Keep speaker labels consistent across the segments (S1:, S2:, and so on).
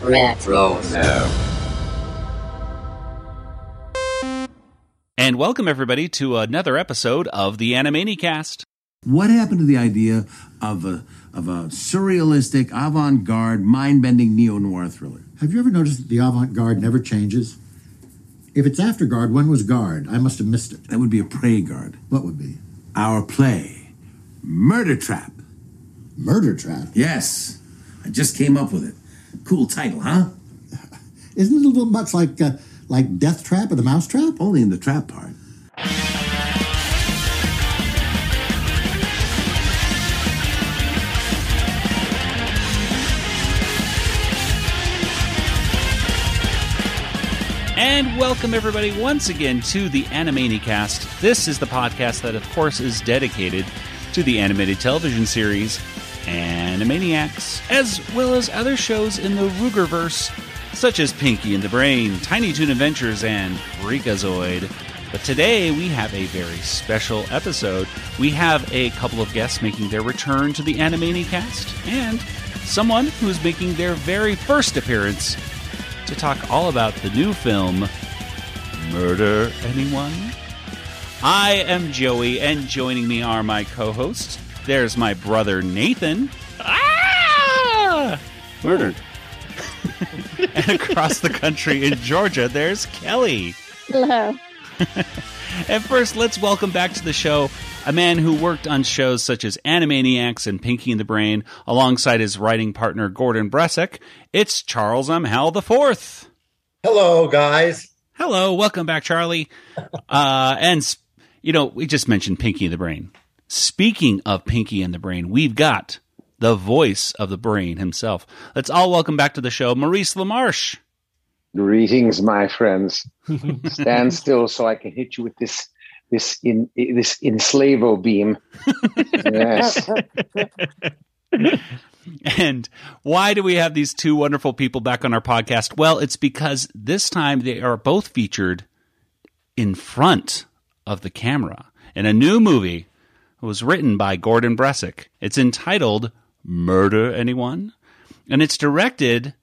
S1: Retro oh,
S2: And welcome everybody to another episode of the Animanicast.
S3: What happened to the idea of a of a surrealistic, avant-garde, mind-bending neo-noir thriller?
S4: Have you ever noticed that the avant garde never changes? If it's after guard, when was guard? I must have missed it.
S3: That would be a prey guard.
S4: What would be?
S3: Our play, Murder Trap.
S4: Murder trap?
S3: Yes, I just came up with it. Cool title, huh?
S4: Isn't it a little much like uh, like death trap or the mouse trap?
S3: Only in the trap part.
S2: And welcome everybody once again to the Animanicast. This is the podcast that of course is dedicated to the animated television series Animaniacs, as well as other shows in the Rueggerverse, such as Pinky and the Brain, Tiny Toon Adventures, and Freakazoid. But today we have a very special episode. We have a couple of guests making their return to the Animanicast, and someone who's making their very first appearance to talk all about the new film Murder Anyone? I am Joey, and joining me are my co hosts. There's my brother Nathan. Ah! Murdered. and across the country in Georgia, there's Kelly.
S5: Hello.
S2: And first, let's welcome back to the show a man who worked on shows such as Animaniacs and Pinky and the Brain alongside his writing partner Gordon Bressack. It's Charles M. Howell the Fourth.
S6: Hello, guys.
S2: Hello, welcome back, Charlie. Uh, and you know, we just mentioned Pinky and the Brain. Speaking of Pinky and the Brain, we've got the voice of the brain himself. Let's all welcome back to the show, Maurice LaMarche.
S7: Greetings, my friends. Stand still so I can hit you with this this in this enslavo beam. yes.
S2: And why do we have these two wonderful people back on our podcast? Well, it's because this time they are both featured in front of the camera in a new movie. It was written by Gordon Bressack. It's entitled Murder Anyone? And it's directed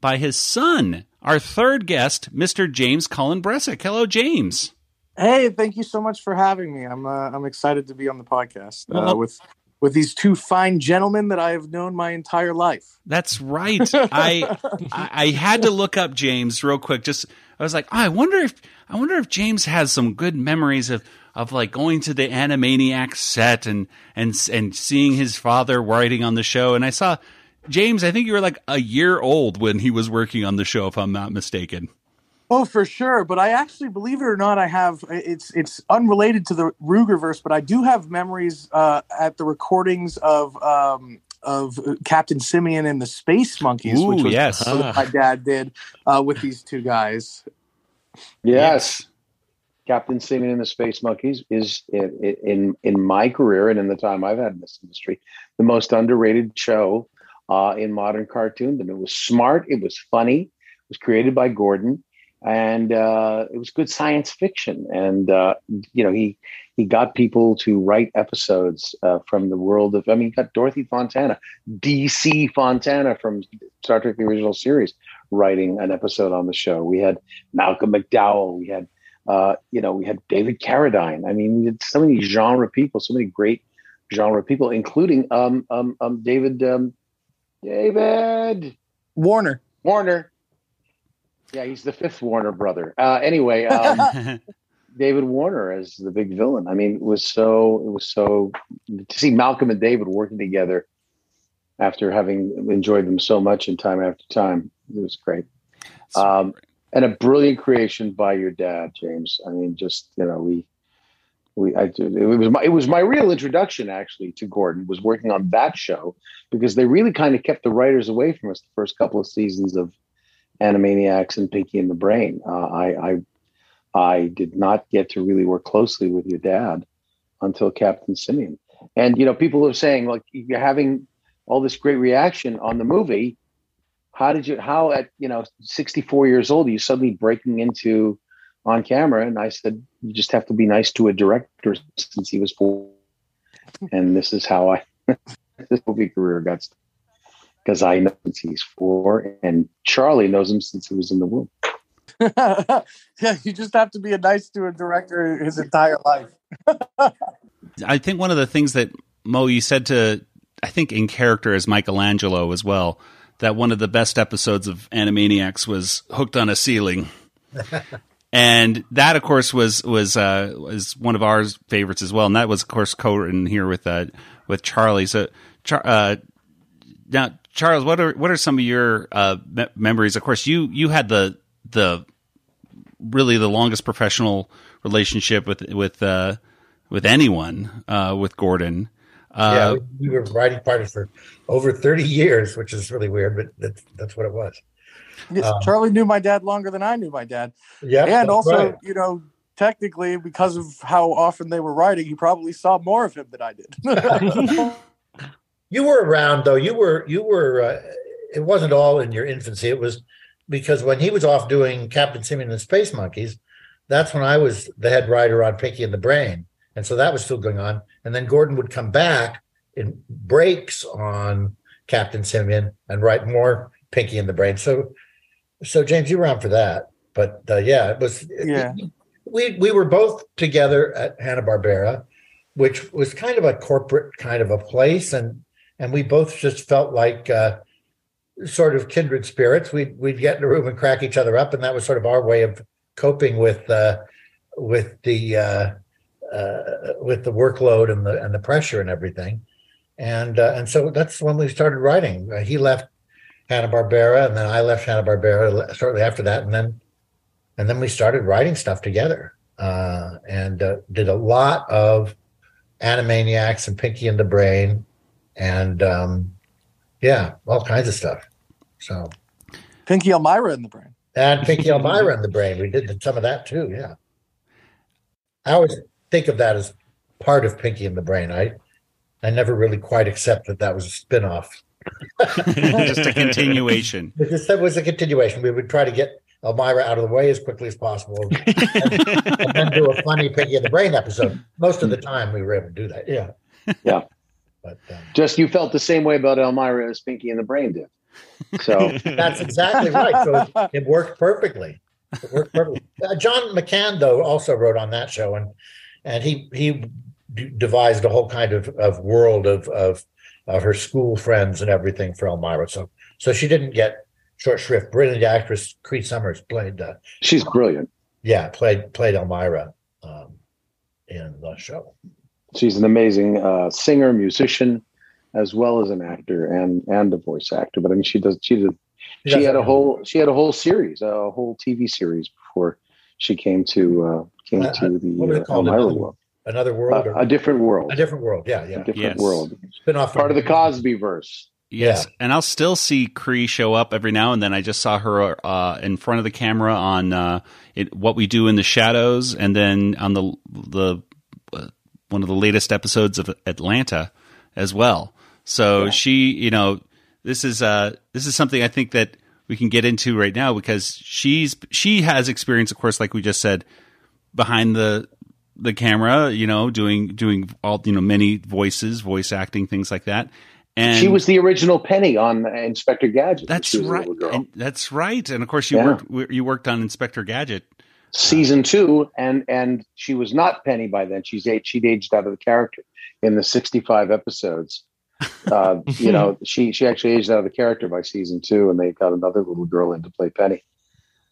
S2: by his son, our third guest, Mr. James Cullen Bressack. Hello, James.
S8: Hey, thank you so much for having me. I'm uh, I'm excited to be on the podcast uh,
S2: Well-
S8: with with these two fine gentlemen that I have known my entire life.
S2: That's right. I, I I had to look up James real quick. Just I was like, oh, I wonder if I wonder if James has some good memories of of like going to the Animaniacs set and and and seeing his father writing on the show. And I saw James. I think you were like a year old when he was working on the show, if I'm not mistaken.
S8: Oh, for sure. But I actually, believe it or not, I have it's it's unrelated to the Rueggerverse, but I do have memories uh, at the recordings of um, of Captain Simian and the Space Monkeys, which was
S2: yes.
S8: what my dad did uh, with these two guys.
S7: Yes. Captain Simian and the Space Monkeys is in, in in my career and in the time I've had in this industry the most underrated show uh, in modern cartoondom. It was smart, it was funny, it was created by Gordon, and uh, it was good science fiction. And uh, you know he he got people to write episodes uh, from the world of. I mean, he got Dorothy Fontana, DC Fontana from Star Trek: The Original Series, writing an episode on the show. We had Malcolm McDowell. We had uh, you know, we had David Carradine. I mean, we had so many genre people, so many great genre people, including um, um, um, David um, David
S8: Warner.
S7: Warner. Yeah, he's the fifth Warner brother. Uh, anyway, um, David Warner as the big villain. I mean, it was so it was so to see Malcolm and David working together after having enjoyed them so much in time after time. It was great. Um, and a brilliant creation by your dad, James. I mean, just you know, we we I it was my it was my real introduction actually to Gordon was working on that show because they really kind of kept the writers away from us the first couple of seasons of Animaniacs and Pinky and the Brain. Uh, I, I I did not get to really work closely with your dad until Captain Simian. And you know, people are saying like you're having all this great reaction on the movie. How did you? How at you know 64 years old are you suddenly breaking into on camera? And I said, you just have to be nice to a director since he was four. And this is how I this movie career got started because I know since he's four, and Charlie knows him since he was in the womb.
S8: yeah, you just have to be a nice to a director his entire life.
S2: I think one of the things that Mo you said to I think in character as Michelangelo as well that one of the best episodes of Animaniacs was hooked on a ceiling. and that of course was was uh, was one of our favorites as well and that was of course co-written here with uh, with Charlie so Char- uh, now Charles what are what are some of your uh, me- memories of course you you had the the really the longest professional relationship with with uh, with anyone uh, with Gordon. Uh,
S6: yeah, we, we were writing partners for over 30 years, which is really weird, but that's, that's what it was.
S8: Yes,
S6: Um,
S8: Charlie knew my dad longer than I knew my dad.
S6: Yeah.
S8: and also, you know, technically, because of how often they were writing, he probably saw more of him than I did.
S6: you were around though. You were, you were, uh, it wasn't all in your infancy. It was because when he was off doing Captain Simian and the Space Monkeys, that's when I was the head writer on Pinky and the Brain. And so that was still going on. And then Gordon would come back in breaks on Captain Simian and write more Pinky in the Brain. So, so James, you were on for that. But uh, yeah, it was.
S8: Yeah.
S6: we we were both together at Hanna Barbera, which was kind of a corporate kind of a place, and and we both just felt like uh, sort of kindred spirits. We'd we'd get in a room and crack each other up, and that was sort of our way of coping with uh, with the uh, with the workload and the and the pressure and everything. And uh, and so that's when we started writing. Uh, he left Hanna Barbera, and then I left Hanna Barbera shortly after that, and then and then we started writing stuff together uh, and uh, did a lot of Animaniacs and Pinky and the Brain, and um, yeah, all kinds of stuff. So
S8: Pinky Elmyra in the brain.
S6: and Pinky Elmyra in the Brain, we did some of that too. Yeah, I always think of that as part of Pinky and the Brain. I I never really quite accept that that was a spinoff.
S2: just a continuation.
S6: Because that was a continuation. We would try to get Elmyra out of the way as quickly as possible and, and then do a funny Pinky and the Brain episode. Most of the time, we were able to do that. Yeah.
S7: Yeah.
S6: But um,
S7: Just you felt the same way about Elmyra as Pinky and the Brain did. So
S6: that's exactly right. So it, it worked perfectly. It worked perfectly. Uh, John McCann, though, also wrote on that show, and and he he d- devised a whole kind of, of world of, of of her school friends and everything for Elmyra. So so she didn't get short shrift. Brilliant actress Cree Summers played uh,
S7: she's brilliant.
S6: yeah played played Elmyra um, in the show.
S7: She's an amazing uh, singer, musician, as well as an actor and and a voice actor. But I mean, she does she did
S6: She
S7: she had a whole she had a whole series, a whole TV series before she came to uh, came
S6: Uh,
S7: to
S6: what was
S7: the
S6: it
S7: uh,
S6: called?
S7: Elmyra
S6: Another-
S7: world,
S6: another world
S7: Uh,
S6: or
S7: a different world,
S6: a different world. Yeah, yeah.
S7: a different
S2: Yes.
S7: world,
S6: Spin off
S7: part of the Cosby verse.
S2: Yes,
S6: Yeah.
S2: and I'll still see Cree show up every now and then. I just saw her uh, in front of the camera on uh, it, what we do in the shadows, and then on the the uh, one of the latest episodes of Atlanta as well. So she, you know, this is uh, this is something I think that we can get into right now because she's she has experience, of course, like we just said, behind the the camera, you know, doing doing all you know many voices, voice acting, things like that. And
S7: she was the original Penny on Inspector Gadget.
S2: that's
S7: she was a
S2: right. And that's right. And of course, you
S7: Yeah.
S2: worked you worked on Inspector Gadget.
S7: season two, and and she was not Penny by then. She's aged, she'd aged out of the character in the sixty-five episodes. Uh, you know, she she actually aged out of the character by season two, and they got another little girl in to play Penny.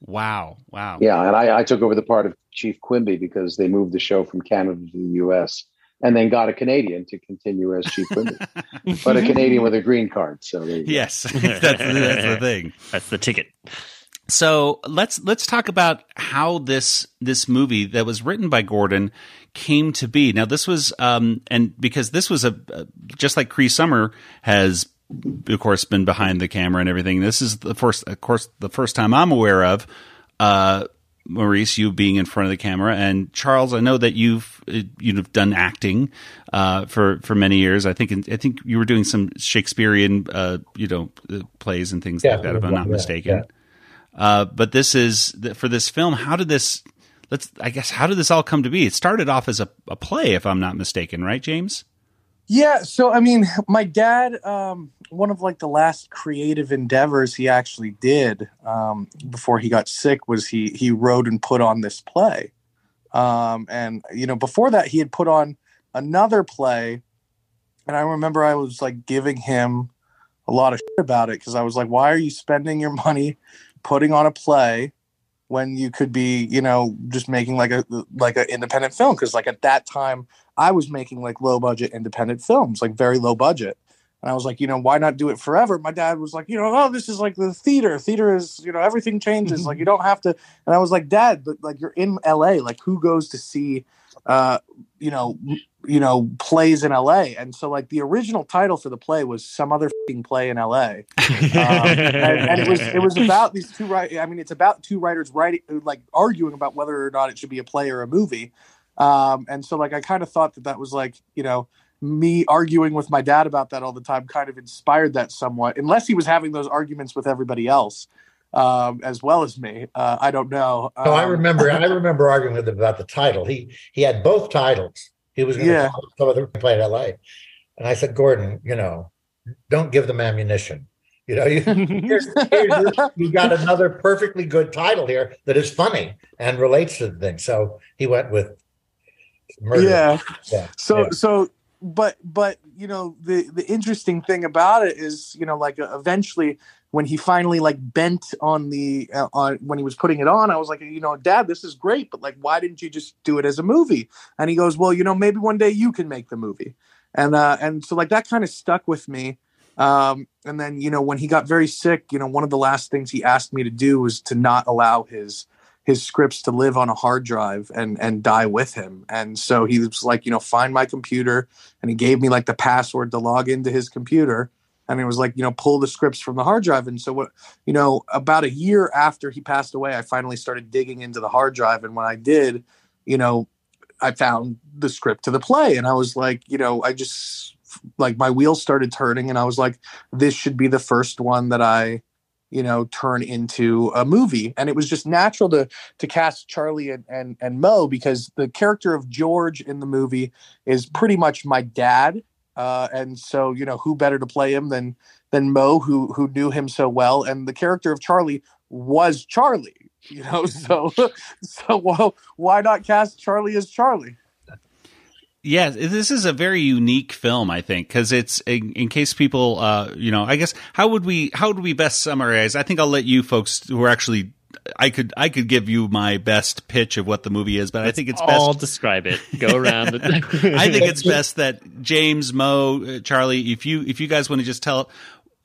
S2: Wow, wow.
S7: Yeah, and I, I took over the part of Chief Quimby because they moved the show from Canada to the U.S. and then got a Canadian to continue as Chief Quimby, but a Canadian with a green card. So there you go.
S2: Yes, that's, that's the thing.
S1: That's the ticket.
S2: So let's let's talk about how this this movie that was written by Gordon came to be. Now this was um and because this was a uh, just like Cree Summer has of course been behind the camera and everything. This is the first of course the first time I'm aware of uh Maurice you being in front of the camera and Charles I know that you've you've done acting uh for for many years. I think I think you were doing some Shakespearean uh you know uh, plays and things
S6: Yeah,
S2: like that if I'm not
S6: yeah,
S2: mistaken.
S6: yeah.
S2: Uh, but this is for this film. How did this? Let's. I guess how did this all come to be? It started off as a, a play, if I'm not mistaken, right, James?
S8: Yeah, so I mean, my dad, um, one of like the last creative endeavors he actually did um, before he got sick was he he wrote and put on this play, um, and you know before that he had put on another play, and I remember I was like giving him a lot of shit about it because I was like, why are you spending your money putting on a play when you could be you know just making like a like an independent film because like at that time i was making like low budget independent films like very low budget and i was like you know why not do it forever? My dad was like you know oh this is like the theater. Theater is you know everything changes. Like you don't have to and i was like dad but like you're in la like who goes to see uh you know you know plays in la and so like the original title for the play was some other play in la um, and, and, it was it was about these two right i mean it's about two writers writing like arguing about whether or not it should be a play or a movie. Um, and so like i kind of thought that that was like you know me arguing with my dad about that all the time kind of inspired that somewhat unless he was having those arguments with everybody else um, as well as me. Uh, I don't know.
S6: Um, no, I remember. I remember arguing with him about the title. He he had both titles. He was going to
S8: Yeah.
S6: some other play in L.A. And I said, Gordon, you know, don't give them ammunition. You know, you, here's, here's, you got another perfectly good title here that is funny and relates to the thing. So he went with murder.
S8: Yeah.
S6: Yeah.
S8: So
S6: Yeah.
S8: so but but you know the the interesting thing about it is you know like uh, eventually when he finally like bent on the uh, on when he was putting it on i was like you know dad this is great but like why didn't you just do it as a movie? And he goes well you know maybe one day you can make the movie. And uh and so like that kind of stuck with me. Um and then you know when he got very sick you know one of the last things he asked me to do was to not allow his his scripts to live on a hard drive and and die with him. And so he was like you know find my computer. And he gave me like the password to log into his computer. And it was like you know pull the scripts from the hard drive. And so what you know about a year after he passed away i finally started digging into the hard drive. And when i did you know i found the script to the play. And i was like you know i just like my wheels started turning. And i was like this should be the first one that i you know turn into a movie. And it was just natural to to cast charlie and and, and mo because the character of george in the movie is pretty much my dad. Uh, and so you know who better to play him than than mo who who knew him so well. And the character of charlie was charlie you know so so well, why not cast charlie as charlie
S2: Yeah, this is a very unique film, I think, because it's in, in case people, uh, you know, I guess how would we how would we best summarize? I think I'll let you folks who are actually, I could I could give you my best pitch of what the movie is, but I think it's
S1: all
S2: best.
S1: describe it. Go around.
S2: I think it's best that James, Mo, uh, Charlie, if you if you guys want to just tell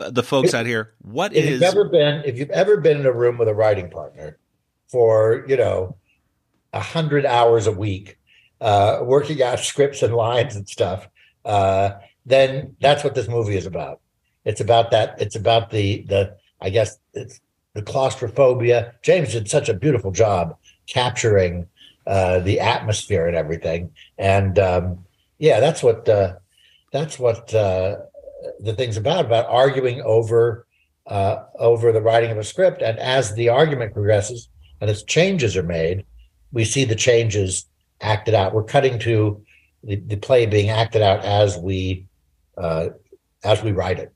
S2: the folks out here what
S6: if
S2: is
S6: you've ever been if you've ever been in a room with a writing partner for you know a hundred hours a week uh working out scripts and lines and stuff uh then that's what this movie is about. It's about that it's about the the i guess it's the claustrophobia. James did such a beautiful job capturing uh the atmosphere and everything. And um yeah that's what uh that's what uh the thing's about about arguing over uh, over the writing of a script. And as the argument progresses and as changes are made, we see the changes acted out. We're cutting to the, the play being acted out as we uh, as we write it.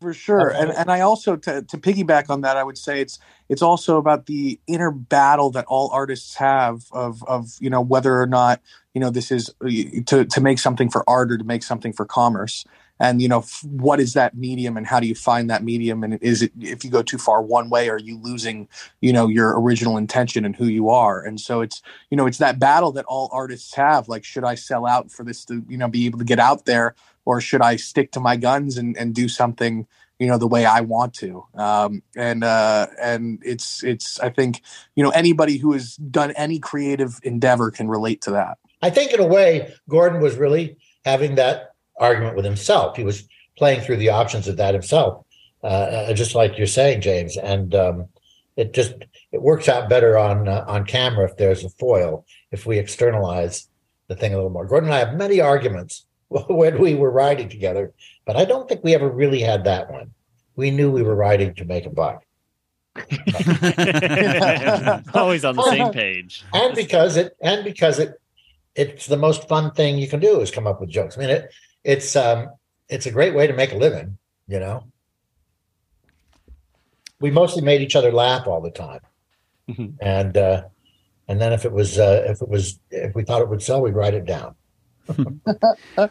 S8: for sure
S6: Okay.
S8: and and i also to, to piggyback on that i would say it's it's also about the inner battle that all artists have of of you know whether or not you know this is to to make something for art or to make something for commerce and you know f- what is that medium and how do you find that medium? And is it if you go too far one way are you losing you know your original intention and who you are? And so it's you know it's that battle that all artists have like should i sell out for this to you know be able to get out there? Or should I stick to my guns and, and do something you know the way I want to? Um, and uh, and it's it's I think you know anybody who has done any creative endeavor can relate to that.
S6: I think in a way, Gordon was really having that argument with himself. He was playing through the options of that himself, uh, just like you're saying, James. And um, it just it works out better on uh, on camera if there's a foil, if we externalize the thing a little more. Gordon and I have many arguments when we were riding together, but I don't think we ever really had that one. We knew we were riding to make a buck.
S1: Always on the same page.
S6: and because it and because it it's the most fun thing you can do is come up with jokes. I mean, it it's um, it's a great way to make a living. You know, we mostly made each other laugh all the time,
S1: Mhm.
S6: and uh, and then if it was uh, if it was if we thought it would sell, we'd write it down.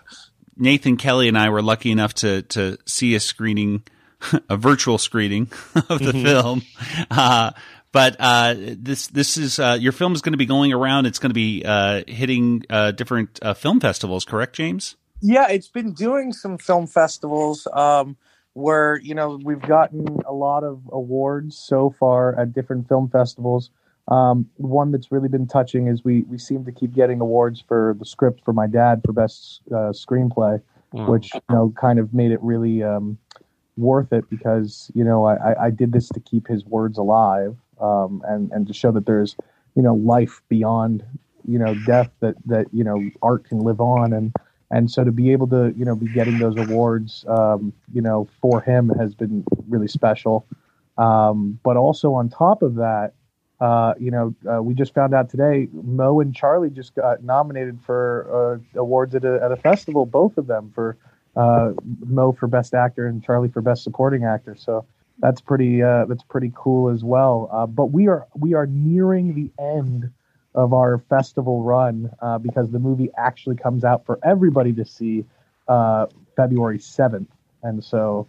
S2: Nathan Kelly and I were lucky enough to to see a screening, a virtual screening of the film. Uh, but uh, this this is uh, your film is going to be going around. It's going to be uh, hitting uh, different uh, film festivals, correct, James?
S8: Yeah, it's been doing some film festivals um, where you know we've gotten a lot of awards so far at different film festivals. Um, one that's really been touching is we we seem to keep getting awards for the script for my dad for best uh, screenplay, which you know kind of made it really um, worth it because you know I, I- I did this to keep his words alive um, and and to show that there's you know life beyond you know death that that you know art can live on and and so to be able to you know be getting those awards um, you know for him has been really special. Um, but also on top of that uh, you know uh, we just found out today mo and charlie just got nominated for uh, awards at a, at a festival both of them for uh, mo for best actor and charlie for best supporting actor. So that's pretty uh, that's pretty cool as well. Uh, but we are we are nearing the end of our festival run uh, because the movie actually comes out for everybody to see uh, February 7th. And so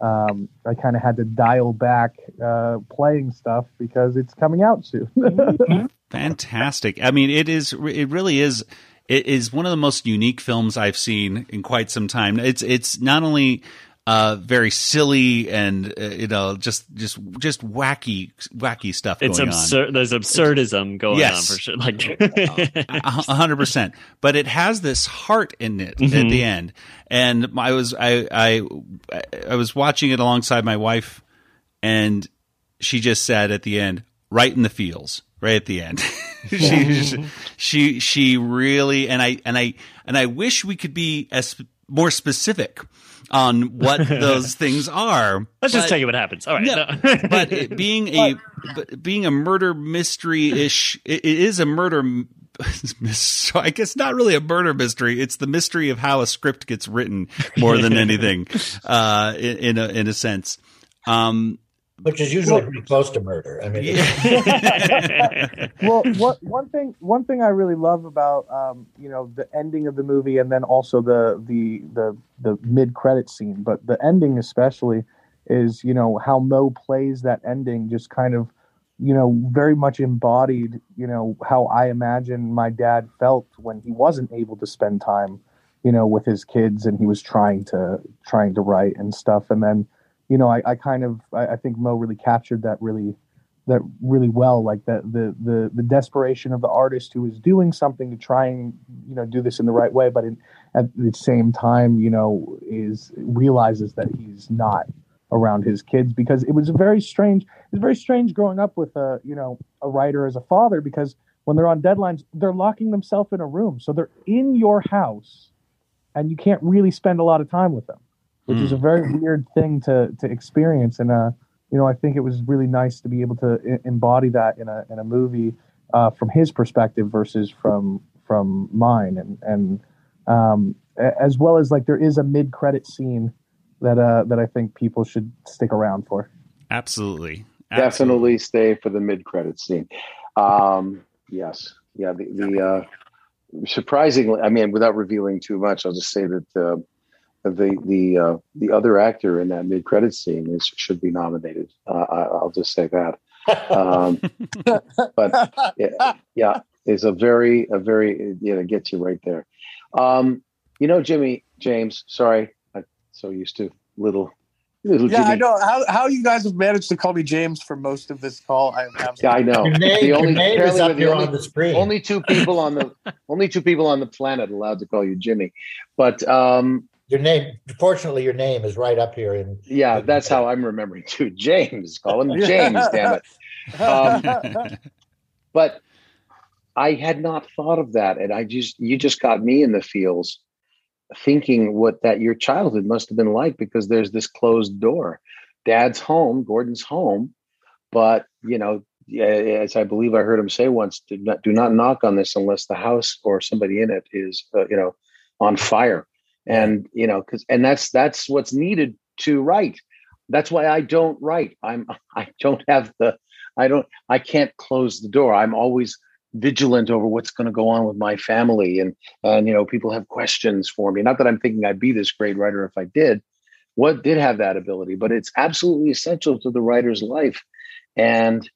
S8: um, I kind of had to dial back uh, playing stuff because it's coming out soon.
S2: Fantastic. I mean, it is. It really is. It is one of the most unique films I've seen in quite some time. It's it's not only uh, very silly and uh, you know just just just wacky wacky stuff
S1: It's
S2: going on.
S1: absurd. There's absurdism going
S2: Yes.
S1: on for sure. Like,
S2: hundred percent. But it has this heart in it at
S1: Mhm.
S2: the end. And I was I I I was watching it alongside my wife, and she just said at the end, "Right in the feels." Right at the end, she she she really and I and I and I wish we could be as more specific on what those things are.
S1: let's just tell you what happens. All right.
S2: Yeah,
S1: no.
S2: but it, being a but being a murder mystery ish, it, it is a murder. So I guess not really a murder mystery. It's the mystery of how a script gets written more than anything, uh, in, in a in a sense. Um,
S6: which is usually pretty close to murder. I mean,
S8: well, what one thing one thing I really love about um, you know the ending of the movie and then also the the the the mid credit scene, but the ending especially is you know how Mo plays that ending just kind of you know very much embodied you know how I imagine my dad felt when he wasn't able to spend time you know with his kids and he was trying to trying to write and stuff and then you know I, I kind of I, I think Mo really captured that really that really well like the, the the the desperation of the artist who is doing something to try and you know do this in the right way but in, at the same time you know is realizes that he's not around his kids because it was very strange it was very strange growing up with a you know a writer as a father because when they're on deadlines they're locking themselves in a room. So they're in your house and you can't really spend a lot of time with them which is a very weird thing to to experience and uh you know, I think it was really nice to be able to e- embody that in a in a movie uh, from his perspective versus from from mine, and and um, as well as like there is a mid credit scene that uh that I think people should stick around for.
S2: absolutely,
S7: Definitely stay for the mid credit scene. Um, yes, yeah. The, the uh, surprisingly, I mean, without revealing too much, I'll just say that uh, the the uh, the other actor in that mid credit scene is should be nominated. Uh, I, I'll just say that. Um, but yeah, yeah, is a very a very yeah, it gets you right there. Um, you know, Jimmy James. Sorry, I'm so used to little little
S8: Yeah,
S7: Jimmy.
S8: I know how how you guys have managed to call me James for most of this call. I have
S7: Yeah, I know.
S6: your name,
S7: The only-
S6: name is
S7: apparently
S6: up here
S7: only-
S6: on the screen.
S7: only two people on the only two people on the planet allowed to call you Jimmy. But um,
S6: your name, fortunately, your name is right up here. In
S7: yeah, that's how I'm remembering too. James, call him James. damn it. Um, But I had not thought of that, and I just you just got me in the feels, thinking what that your childhood must have been like because there's this closed door. Dad's home, Gordon's home, but you know, as I believe I heard him say once, do not do not knock on this unless the house or somebody in it is, uh, you know, on fire. And you know because and that's that's what's needed to write. That's why i don't write. I'm i don't have the i don't i can't close the door. I'm always vigilant over what's going to go on with my family and and you know people have questions for me. Not that i'm thinking i'd be this great writer if i did. What did have that ability but it's absolutely essential to the writer's life. And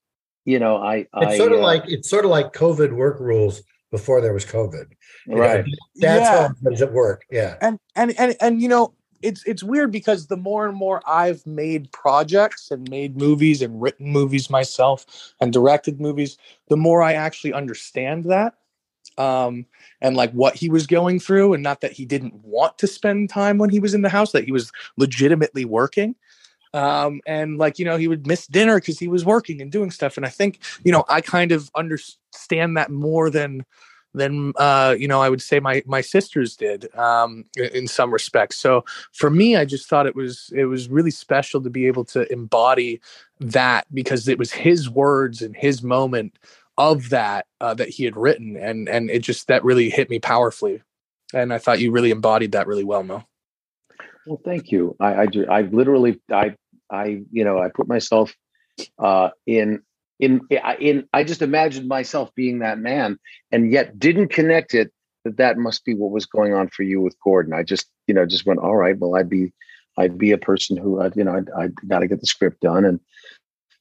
S7: you know i
S6: it's
S7: I,
S6: sort of
S7: uh,
S6: like it's sort of like covid work rules before there was covid. You know,
S7: right.
S6: that's
S8: Yeah.
S6: how does it work yeah.
S8: And and and and you know it's it's weird because the more and more I've made projects and made movies and written movies myself and directed movies, the more I actually understand that um and like what he was going through and not that he didn't want to spend time when he was in the house that he was legitimately working um and like you know he would miss dinner because he was working and doing stuff and i think you know i kind of understand that more than than uh, you know I would say my my sisters did um, in some respects. So for me, I just thought it was it was really special to be able to embody that because it was his words and his moment of that uh, that he had written, and and it just that really hit me powerfully. And I thought you really embodied that really well, Mo.
S7: Well, thank you. I, I, I literally, I, I, you know, I put myself uh, in, in, in. I just imagined myself being that man, and yet didn't connect it that that must be what was going on for you with Gordon. I just, you know, just went, all right. Well, I'd be, I'd be a person who, uh, you know, I'd, I got to get the script done, and,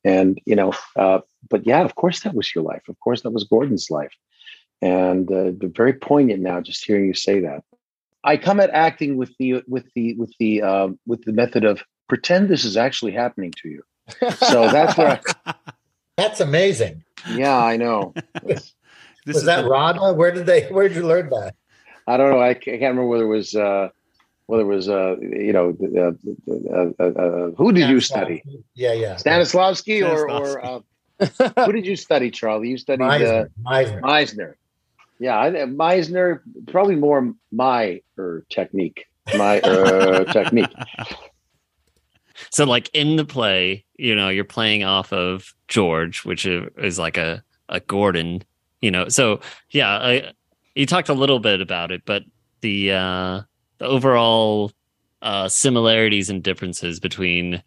S7: and you know, uh, but yeah, of course that was your life. Of course that was Gordon's life, and uh, very poignant now just hearing you say that. I come at acting with the with the with the uh, with the method of pretend this is actually happening to you. So that's where, I,
S6: that's amazing
S7: yeah, I know. It's-
S2: This
S6: was
S2: is
S6: that
S2: the-
S6: Rada? Where did they? Where did you learn that?
S7: I don't know. I can't remember whether it was uh, whether it was uh, you know uh, uh, uh, uh, who did you study
S6: Yeah, yeah.
S7: Stanislavski or or uh, who did you study, Charlie? You studied uh,
S6: Meisner. Meisner.
S7: Meisner. Yeah, I, Meisner probably more my er, technique, my er, technique.
S1: So, like in the play, you know, you're playing off of George, which is like a a Gordon, you know. So, yeah, I, you talked a little bit about it, but the uh, the overall uh, similarities and differences between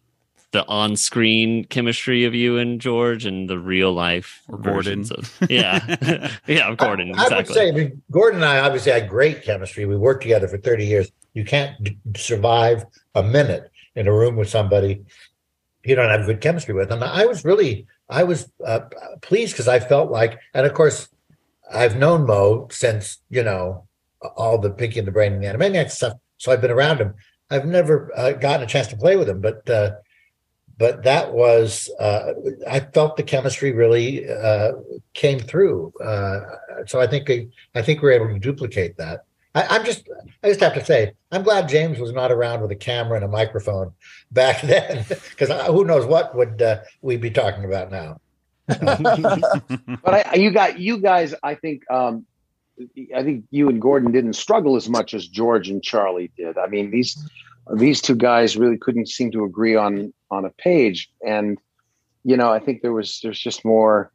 S1: the on-screen chemistry of you and George and the real life
S2: Or Gordon.
S1: Of, yeah, yeah, of Gordon.
S6: I, I would
S1: exactly.
S6: say, I mean, Gordon and I obviously had great chemistry. We worked together for 30 years. You can't d- survive a minute in a room with somebody you don't have good chemistry with. And I was really, I was uh, pleased because I felt like, and of course, I've known Mo since, you know, all the Pinky and the Brain and the Animaniacs stuff. So I've been around him. I've never uh, gotten a chance to play with him, but uh, but that was uh, I felt the chemistry really uh, came through. Uh, so I think I think we're able to duplicate that. I, I'm just I just have to say I'm glad James was not around with a camera and a microphone back then because who knows what would uh, we be talking about now.
S7: but I, you got you guys. I think um, I think you and Gordon didn't struggle as much as George and Charlie did. I mean these these two guys really couldn't seem to agree on on a page, and you know I think there was there's just more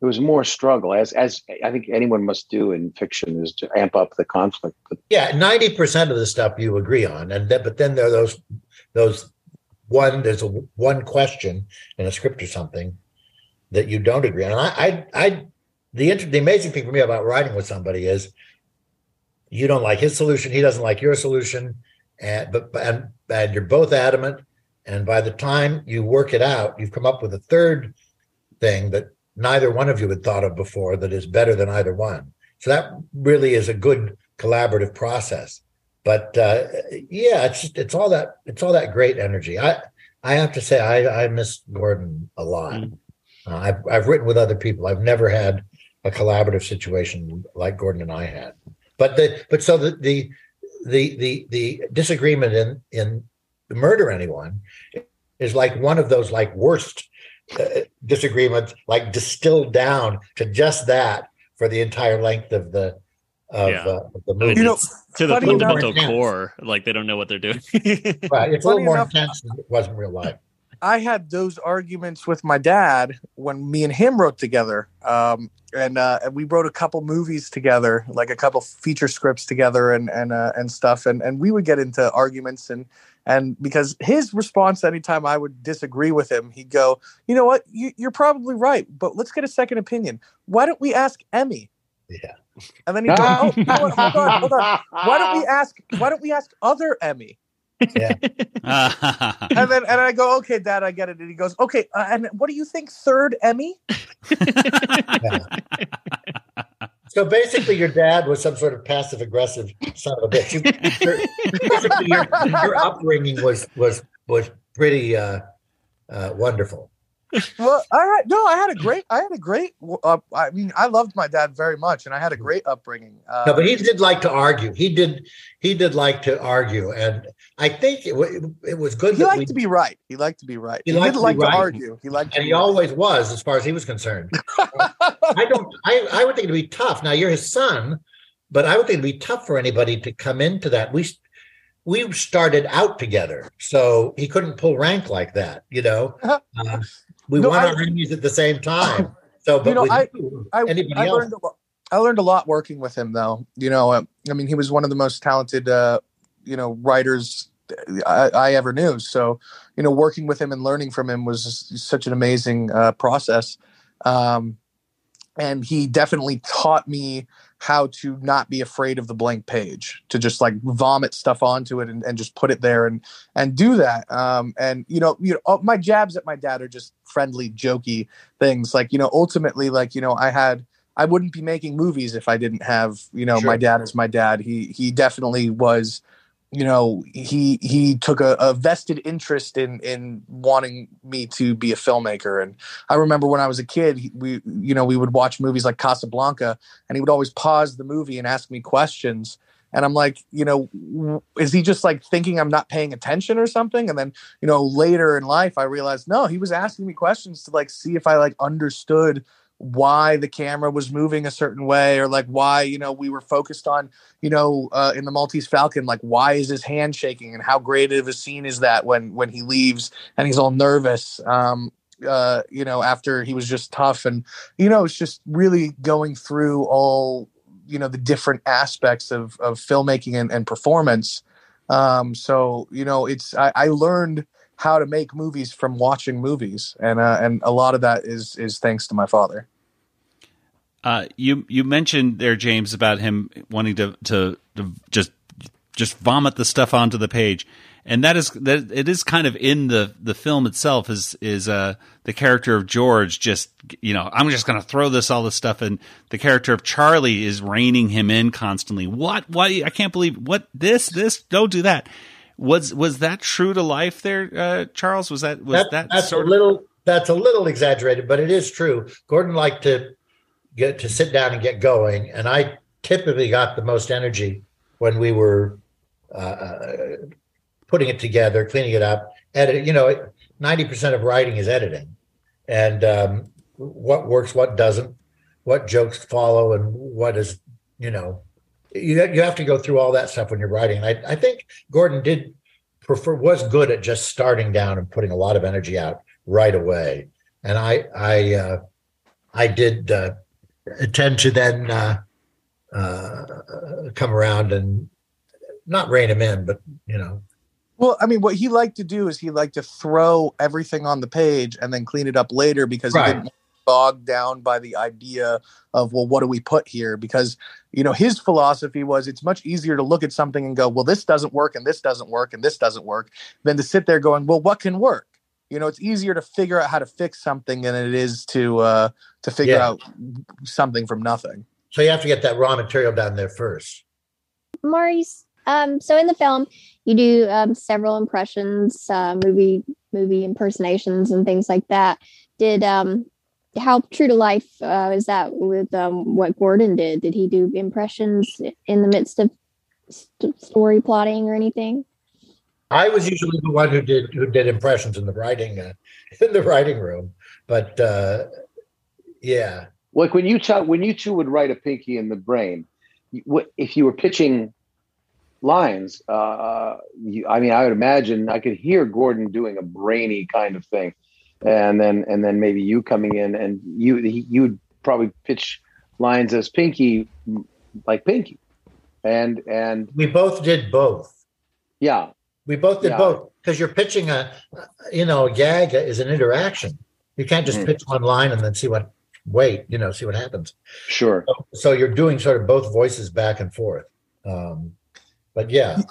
S7: there was more struggle as as I think anyone must do in fiction is to amp up the conflict.
S6: Yeah, ninety percent of the stuff you agree on, and then, but then there are those those one there's a one question in a script or something that you don't agree on. And I, I, I the inter- the amazing thing for me about writing with somebody is you don't like his solution, he doesn't like your solution, and but and and you're both adamant, and by the time you work it out, you've come up with a third thing that neither one of you had thought of before that is better than either one. So that really is a good collaborative process. But uh, yeah, it's just, it's all that it's all that great energy. I I have to say I I miss Gordon a lot.
S1: Mm.
S6: Uh, I've I've written with other people. I've never had a collaborative situation like Gordon and I had. But the but so the the the the, the disagreement in in murder anyone is like one of those like worst uh, disagreements, like distilled down to just that for the entire length of the of,
S1: Yeah.
S6: uh, of the
S1: I
S6: movie.
S1: mean,
S8: You know,
S1: to the
S8: funny
S1: fundamental
S6: enough-
S1: core, like they don't know what they're doing.
S6: right, it's a little more
S8: enough-
S6: intense than it was in real life.
S8: I had those arguments with my dad when me and him wrote together. Um, and, uh, and we wrote a couple movies together, like a couple feature scripts together and, and, uh, and stuff. And, and we would get into arguments and, and because his response anytime I would disagree with him, he'd go, you know what, you, you're probably right, but let's get a second opinion. Why don't we ask Emmy?
S6: Yeah.
S8: And then he'd go, oh, you know what, hold on, hold on. Why don't we ask, why don't we ask other Emmy? and then and I go, okay, Dad, I get it. And he goes, okay, uh, and what do you think? Third Emmy?
S6: So basically, your dad was some sort of passive aggressive son of a bitch. You, your, basically, your, your upbringing was was was pretty uh, uh, wonderful.
S8: Well, all right. No, I had a great, I had a great. Uh, I mean, I loved my dad very much, and I had a great upbringing. Uh,
S6: no, but he did like to argue. He did, he did like to argue, and I think it, w- it was good.
S8: he liked
S6: we,
S8: to be right. He liked to be right.
S6: He
S8: He,
S6: liked to
S8: like
S6: be
S8: to argue. He liked. To
S6: and he
S8: right.
S6: always was, as far as he was concerned. I don't. I I would think it'd be tough. Now you're his son, but I would think it'd be tough for anybody to come into that. We we started out together, so he couldn't pull rank like that. You know, Um, we
S8: No,
S6: won
S8: I-
S6: our Emmys at the same time. So, but
S8: know,
S6: with
S8: I-
S6: you,
S8: I,
S6: anybody
S8: I
S6: else?
S8: learned a lot. I learned a lot working with him, though. You know, uh, I mean, he was one of the most talented, uh, you know, writers I, I ever knew. So, you know, working with him and learning from him was such an amazing uh, process. Um, and he definitely taught me how to not be afraid of the blank page to just like vomit stuff onto it and, and just put it there and and do that. Um and you know you know my jabs at my dad are just friendly jokey things. Like you know ultimately like you know i had i wouldn't be making movies if i didn't have you know my dad as my dad. He he definitely was you know he he took a, a vested interest in in wanting me to be a filmmaker. And i remember when i was a kid we you know we would watch movies like casablanca and he would always pause the movie and ask me questions. And i'm like you know is he just like thinking i'm not paying attention or something? And then you know later in life i realized no he was asking me questions to like see if i like understood why the camera was moving a certain way or like why you know we were focused on you know uh, in the maltese falcon like why is his hand shaking and how great of a scene is that when when he leaves and he's all nervous um uh you know after he was just tough and you know it's just really going through all you know the different aspects of of filmmaking and, and performance. Um so you know it's I, I learned how to make movies from watching movies and uh and a lot of that is is thanks to my father
S2: Uh, you you mentioned there, James, about him wanting to, to to just just vomit the stuff onto the page, and that is that it is kind of in the the film itself. Is is uh the character of George just you know I'm just going to throw this all this stuff, and the character of Charlie is reining him in constantly. What Why? I can't believe what this this don't do that. Was was that true to life there, uh, Charles? Was that was
S6: That-
S2: that
S6: that's
S2: sort
S6: a little that's a little exaggerated, but it is true. Gordon liked to get to sit down and get going, and I typically got the most energy when we were uh, uh, putting it together, cleaning it up, editing. You know, ninety percent of writing is editing, and um, what works, what doesn't, what jokes follow, and what is you know. You, you have to go through all that stuff when you're writing. And I, I think Gordon did prefer was good at just starting down and putting a lot of energy out right away. And I I uh, I did uh, tend to then uh, uh, come around and not rein him in, but you know,
S8: well i mean what he liked to do is he liked to throw everything on the page and then clean it up later because
S6: Right.
S8: he didn't want to be bogged down by the idea of well what do we put here because you know his philosophy was it's much easier to look at something and go well this doesn't work and this doesn't work and this doesn't work than to sit there going well what can work you know it's easier to figure out how to fix something than it is to uh to figure
S6: Yeah.
S8: out something from nothing
S6: so you have to get that raw material down there first.
S5: Maurice. Um, so in the film, you do um, several impressions, uh, movie movie impersonations, and things like that. Did um, how true to life uh, is that with um, what Gordon did? Did he do impressions in the midst of st- story plotting or anything?
S6: I was usually the one who did who did impressions in the writing uh, in the writing room, but uh, yeah,
S7: Like when you talk, when you two would write a Pinky in the Brain, if you were pitching lines, uh, you, I mean, I would imagine I could hear Gordon doing a brainy kind of thing, and then and then maybe you coming in and you you would probably pitch lines as Pinky, like Pinky, and and
S6: we both did both.
S7: Yeah,
S6: we both did
S7: Yeah.
S6: both because you're pitching a, you know, a gag is an interaction. You can't just
S7: Mhm.
S6: pitch one line and then see what wait, you know, see what happens.
S7: sure.
S6: So, so you're doing sort of both voices back and forth. Um, but yeah,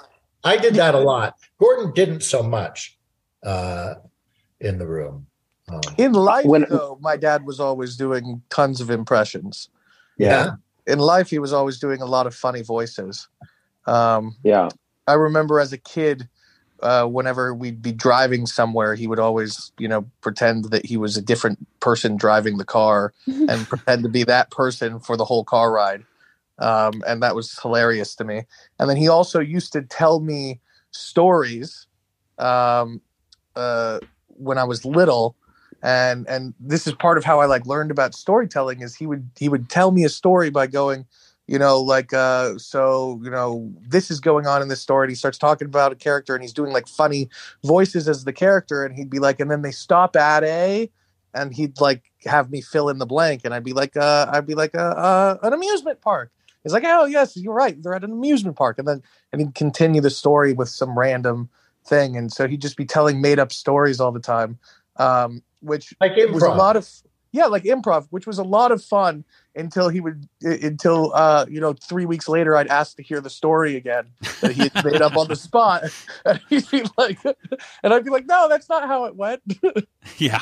S6: I did that a lot. Gordon didn't so much uh, in the room. Um,
S8: In life,
S7: When-
S8: though, my dad was always doing tons of impressions.
S6: yeah.
S8: In life, he was always doing a lot of funny voices. Um,
S7: Yeah,
S8: I remember as a kid, uh, whenever we'd be driving somewhere, he would always, you know, pretend that he was a different person driving the car and pretend to be that person for the whole car ride. Um, and that was hilarious to me. And then he also used to tell me stories um, uh, when I was little. And and this is part of how I like learned about storytelling is he would he would tell me a story by going, you know, like uh so, you know, this is going on in this story. And he starts talking about a character and he's doing like funny voices as the character, and he'd be like, and then they stop at A and he'd like have me fill in the blank and I'd be like uh I'd be like uh, uh an amusement park. He's like, oh yes, you're right. They're at an amusement park, and then and he'd continue the story with some random thing, and so he'd just be telling made up stories all the time, um, which
S6: Like
S8: was a lot of yeah, like improv, which was a lot of fun until he would until uh, you know three weeks later I'd ask to hear the story again that he had made up on the spot, and he'd be like, and I'd be like, no, that's not how it went.
S2: Yeah.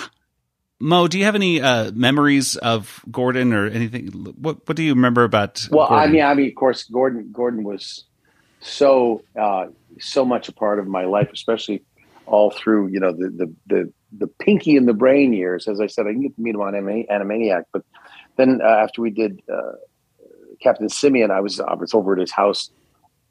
S2: Mo, do you have any uh, memories of Gordon or anything? What What do you remember about?
S7: Well, I mean, I mean, of course, Gordon. Gordon was so uh, so much a part of my life, especially all through you know the the the, the Pinky and the Brain years. As I said, I didn't get to meet him on Anima- Animaniac, but then uh, after we did uh, Captain Simian, I was I was over at his house,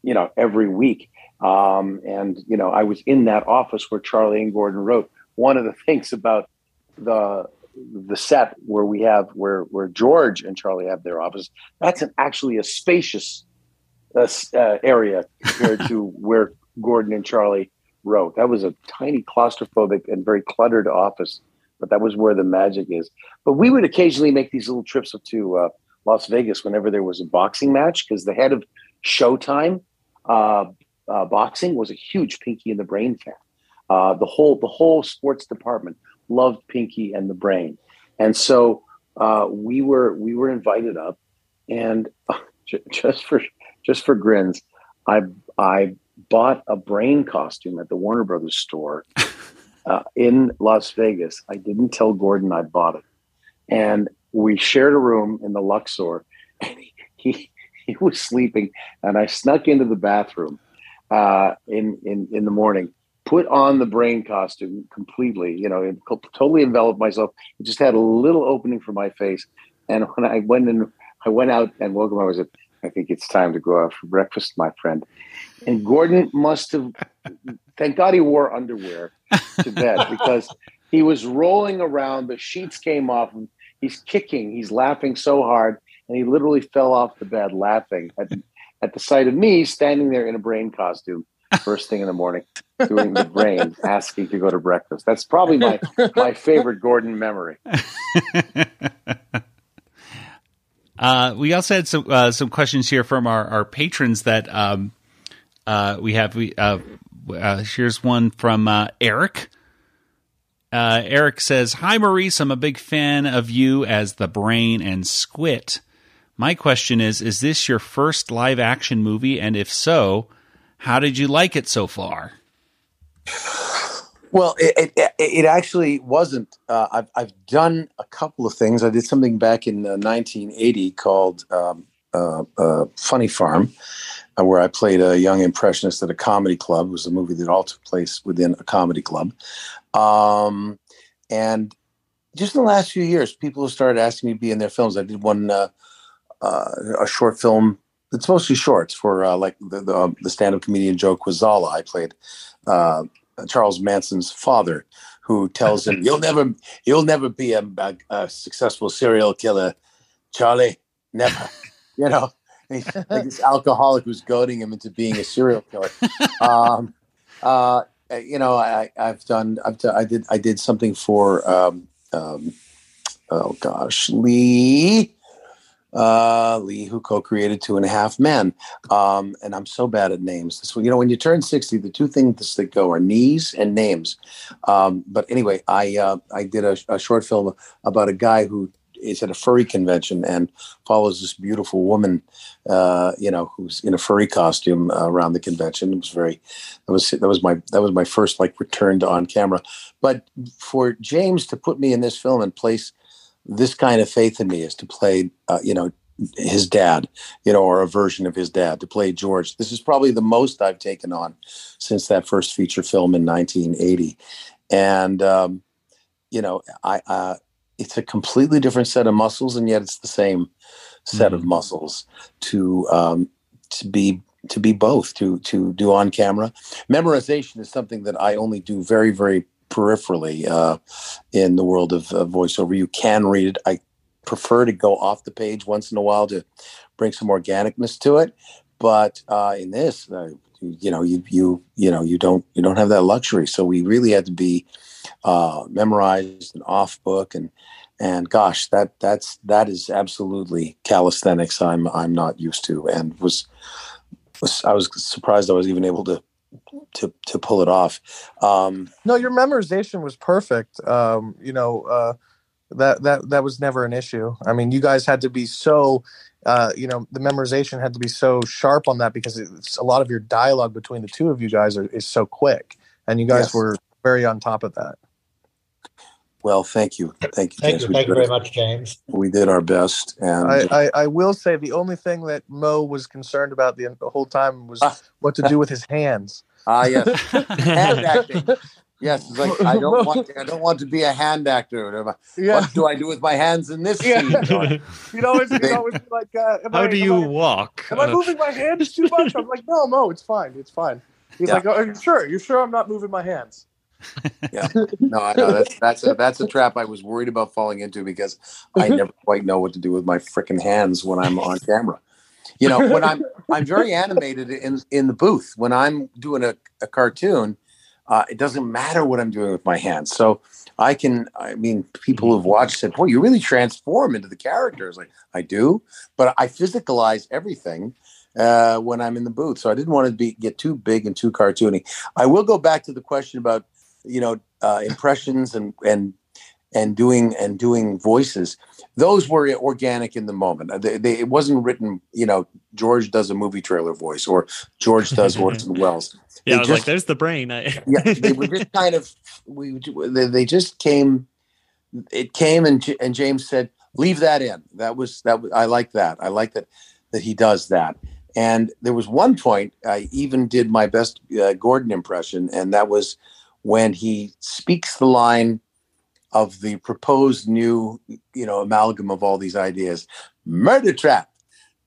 S7: you know, every week, um, and you know, I was in that office where Charlie and Gordon wrote. One of the things about the the set where we have where where George and Charlie have their office. That's an, actually a spacious uh, uh, area compared to where Gordon and Charlie wrote. That was a tiny claustrophobic and very cluttered office, but that was where the magic is. But we would occasionally make these little trips up to uh, Las Vegas whenever there was a boxing match because the head of Showtime uh, uh, boxing was a huge Pinky and the Brain fan. Uh, the whole the whole sports department loved Pinky and the Brain, and so uh, we were we were invited up, and ju- just for just for grins, I I bought a Brain costume at the Warner Brothers store uh, in Las Vegas. I didn't tell Gordon I bought it, and we shared a room in the Luxor, and he he, he was sleeping, and I snuck into the bathroom uh, in in in the morning put on the brain costume completely, you know, it totally enveloped myself. It just had a little opening for my face. And when I went in, I went out and woke him. I was like, I think it's time to go out for breakfast, my friend. And Gordon must have, thank God he wore underwear to bed because he was rolling around. The sheets came off. He's kicking. He's laughing so hard. And he literally fell off the bed laughing at, at the sight of me standing there in a brain costume first thing in the morning doing the brain asking to go to breakfast that's probably my my favorite gordon memory
S2: Uh, we also had some uh, some questions here from our, our patrons that um, uh, we have. We uh, uh, here's one from uh, Eric. Eric says, "Hi Maurice, I'm a big fan of you as the Brain and Squit. My question is: Is this your first live action movie? And if so, how did you like it so far?"
S9: Well, it, it, it actually wasn't. Uh, I've, I've done a couple of things. I did something back in uh, 1980 called um, uh, uh, Funny Farm, uh, where I played a young impressionist at a comedy club. It was a movie that all took place within a comedy club. Um, and just in the last few years, people have started asking me to be in their films. I did one, uh, uh, a short film. It's mostly shorts for like the, the, the stand-up comedian Joe Quazala. I played Charles Manson's father, who tells him, "You'll never, you'll never be a, a, a successful serial killer, Charlie. Never." you know,
S7: like this alcoholic who's goading him into being a serial killer. Um, uh, you know, I, I've done, I've done, I did, I did something for, um, um, oh gosh, Lee, uh, Lee, who co-created Two and a Half Men. Um, and I'm so bad at names. This, you know, when you turn 60, the two things that go are knees and names. Um, but anyway, I, uh, I did a, a short film about a guy who is at a furry convention and follows this beautiful woman, uh, you know, who's in a furry costume uh, around the convention. It was very, that was that was my that was my first like return to on camera. But for James to put me in this film and place this kind of faith in me is to play, uh, you know, his dad, you know, or a version of his dad to play George. This is probably the most I've taken on since that first feature film in 1980, and um, you know, I. Uh, it's a completely different set of muscles, and yet it's the same set mm-hmm. of muscles to um, to be to be both to to do on camera. Memorization is something that I only do very very peripherally uh, in the world of uh, voiceover. You can read it. I prefer to go off the page once in a while to bring some organicness to it. But uh, in this, uh, you know, you you you know, you don't you don't have that luxury. So we really had to be uh, memorized and off book and and gosh that that's that is absolutely calisthenics i'm i'm not used to and was, was i was surprised i was even able to to to pull it off. Um
S8: no your memorization was perfect. Um you know uh that that that was never an issue. I mean you guys had to be so uh, you know the memorization had to be so sharp on that because it's a lot of your dialogue between the two of you guys are, is so quick and you guys yes. were very on top of that
S7: well, thank you, thank you,
S6: thank James. you, thank you very much, James.
S7: We did our best, and
S8: I, I, I, will say the only thing that Mo was concerned about the, the whole time was ah. what to do with his hands.
S7: Ah, yes, hand acting. Yes, it's like I don't want I don't want to be a hand actor. Yeah. What do I do with my hands in this scene?
S8: you know, it's, you know, it's like uh,
S1: how I, do you I, walk?
S8: Am I moving my hands too much? I'm like, no, Mo, it's fine, it's fine. He's yeah. like, oh, are you sure? You sure I'm not moving my hands?
S7: Yeah, no, I know that's that's a that's a trap I was worried about falling into because I never quite know what to do with my freaking hands when I'm on camera. You know, when I'm I'm very animated in in the booth when I'm doing a, a cartoon. Uh, it doesn't matter what I'm doing with my hands. So I can. I mean, people who've watched said, "Boy, you really transform into the characters." Like I do, but I physicalize everything uh, when I'm in the booth. So I didn't want to be get too big and too cartoony. I will go back to the question about you know uh, impressions and and and doing and doing voices those were organic in the moment. Uh, they, they, it wasn't written you know george does a movie trailer voice or george does orson welles.
S1: Yeah i was just, like there's the brain.
S7: Yeah they were just kind of we they, they just came it came and and james said leave that in. That was that was, i like that. I like that that he does that. And there was one point i even did my best uh, gordon impression and that was when he speaks the line of the proposed new, you know, amalgam of all these ideas, murder trap.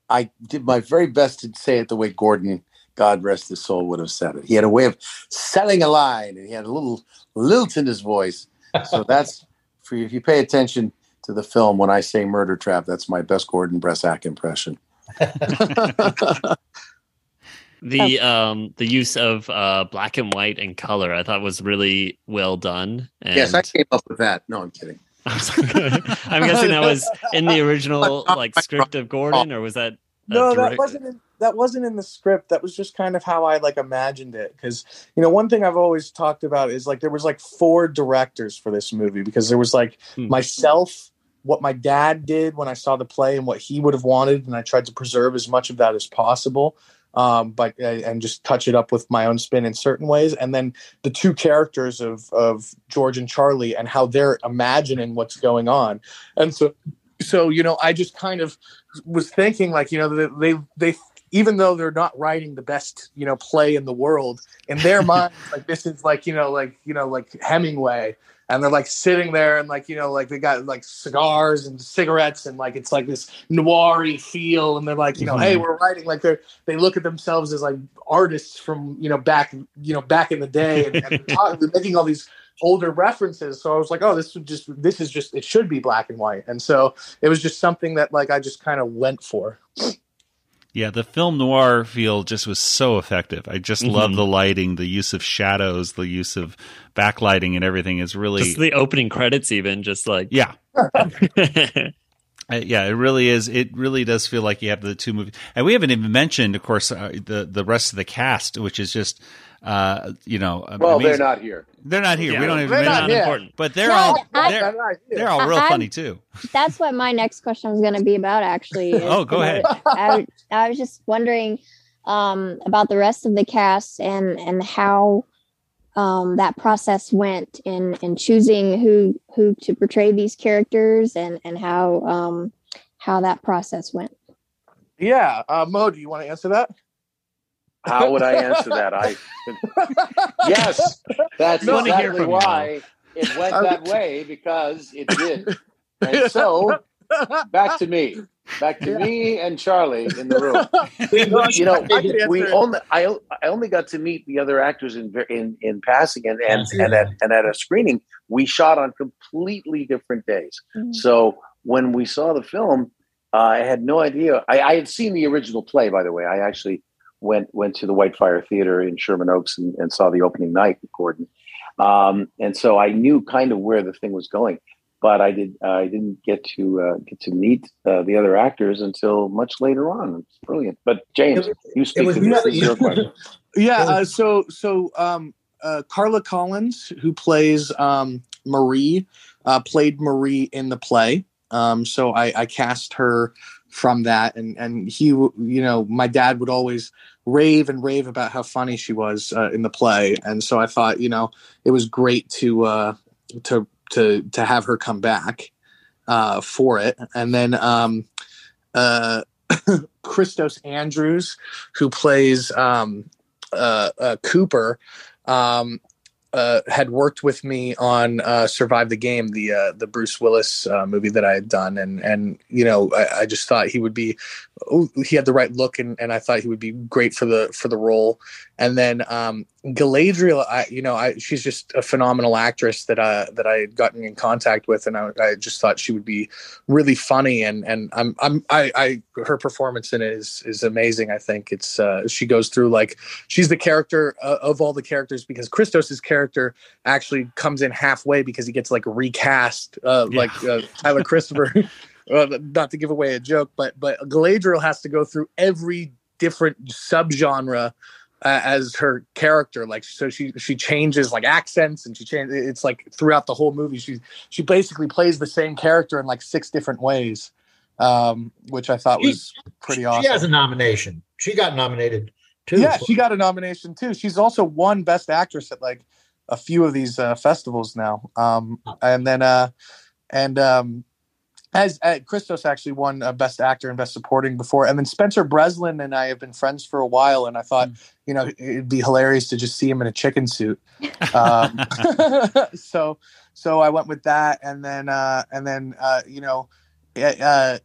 S7: I did my very best to say it the way Gordon, God rest his soul, would have said it. He had a way of selling a line, and he had a little lilt in his voice. So that's for you. If you pay attention to the film, when I say murder trap, that's my best Gordon Bressack impression.
S1: the um the use of uh black and white and color i thought was really well done and...
S7: yes i came up with that. No i'm kidding.
S1: I'm guessing that was in the original like script of gordon or was that
S8: no direct... that wasn't in, that wasn't in the script. That was just kind of how i like imagined it. Because you know one thing i've always talked about is like there was like four directors for this movie because there was like hmm. myself what my dad did when i saw the play and what he would have wanted and i tried to preserve as much of that as possible um, but uh, and just touch it up with my own spin in certain ways. And then the two characters of of George and Charlie and how they're imagining what's going on. And so, so you know, I just kind of was thinking like, you know, they they, they even though they're not writing the best you know play in the world in their minds like this is like you know like you know like hemingway and they're like sitting there and like you know like they got like cigars and cigarettes and like it's like this noiry feel and they're like you know mm-hmm. hey we're writing. Like they're they look at themselves as like artists from you know back you know back in the day and, and they're making all these older references. So i was like oh this would just this is just it should be black and white. And so it was just something that like i just kind of went for
S2: Yeah, the film noir feel just was so effective. I just
S1: Mhm.
S2: love the lighting, the use of shadows, the use of backlighting, and everything is really
S1: Just the opening credits, even just like
S2: yeah. Uh, yeah, it really is. It really does feel like you have the two movies, and we haven't even mentioned, of course, uh, the the rest of the cast, which is just, uh, you know,
S7: Well,
S2: amazing.
S7: they're not here.
S2: They're not here.
S1: Yeah,
S2: we don't even
S7: they're
S2: mention
S7: not
S2: them.
S7: here.
S1: important.
S2: but they're
S5: No,
S2: all
S5: I-
S2: they're,
S7: They're not here.
S2: they're all real
S5: I-
S2: funny too.
S5: That's what my next question was going to be about, actually.
S2: Oh, go
S5: you know,
S2: ahead.
S5: I, I was just wondering um, about the rest of the cast and and how um, that process went in in choosing who who to portray these characters and and how um, how that process went.
S8: Yeah, uh, Mo, do you want to answer that?
S7: How would I answer that? I yes, that's
S1: We wanna hear
S7: exactly
S1: from you,
S7: why it went that way because it did. And so back to me, back to me and Charlie in the room. you know,
S8: I
S7: we only I, I only got to meet the other actors in in in passing and and, and at and at a screening we shot on completely different days.
S5: Mhm.
S7: So when we saw the film, uh, I had no idea. I, I had seen the original play, by the way. I actually went went to the Whitefire Theater in Sherman Oaks and, and saw the opening night with Gordon, um, and so I knew kind of where the thing was going. But I did I didn't get to uh, get to meet uh, the other actors until much later on. It's brilliant. But James, you speak
S6: was
S7: to this. This is your question.
S8: Yeah. Uh, so so um, uh, Carla Collins, who plays um, Marie, uh, played Marie in the play. Um, so I, I cast her from that, and and he, you know, my dad would always rave and rave about how funny she was uh, in the play, and so I thought, you know, it was great to uh, to to to have her come back uh, for it, and then. Um, uh, Christos Andrews, who plays um, uh, uh, Cooper, um, uh, had worked with me on uh, Survive the Game, the uh, the Bruce Willis uh, movie that I had done, and and you know I, I just thought he would be, oh, he had the right look, and, and I thought he would be great for the for the role. And then um, Galadriel, I, you know, I, she's just a phenomenal actress that I that I had gotten in contact with, and I, I just thought she would be really funny, and and I'm I'm I, I her performance in it is is amazing. I think it's uh, she goes through like she's the character uh, of all the characters because Christos's character actually comes in halfway because he gets like recast, uh,
S2: Yeah.
S8: like uh, Tyler Christopher. uh, not to give away a joke, but but Galadriel has to go through every different subgenre uh, as her character like so she she changes like accents and she changes it's like throughout the whole movie she she basically plays the same character in like six different ways um which i thought was pretty awesome.
S6: she
S8: awesome
S6: has a nomination. She got nominated too.
S8: yeah she got a nomination too she's also won best actress at like a few of these uh, festivals now um and then uh and um as uh, Christos actually won uh, Best Actor and Best Supporting before, and then Spencer Breslin and I have been friends for a while, and I thought, you know, it'd be hilarious to just see him in a chicken suit. Um, so, so I went with that, and then, uh, and then, uh, you know, uh,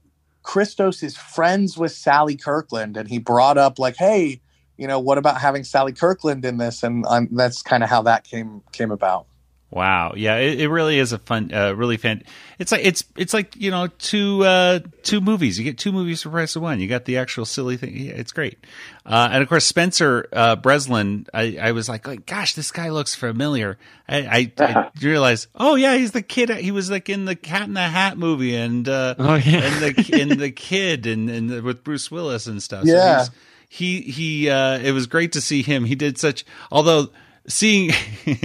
S8: Christos is friends with Sally Kirkland, and he brought up like, hey, you know, what about having Sally Kirkland in this? And um, that's kind of how that came came about.
S2: Wow, yeah, it, it really is a fun, uh, really fan. It's like it's it's like you know two uh, two movies. You get two movies for the price of one. You got the actual silly thing. Yeah, it's great. Uh, and of course, Spencer uh, Breslin. I, I was like, like, gosh, this guy looks familiar. I, I, I realized, oh yeah, he's the kid. He was like in the Cat in the Hat movie, and uh,
S1: Oh yeah.
S2: and the and the kid, and and the, with Bruce Willis and stuff.
S8: Yeah.
S2: he's- he he. Uh, it was great to see him. He did such. Although seeing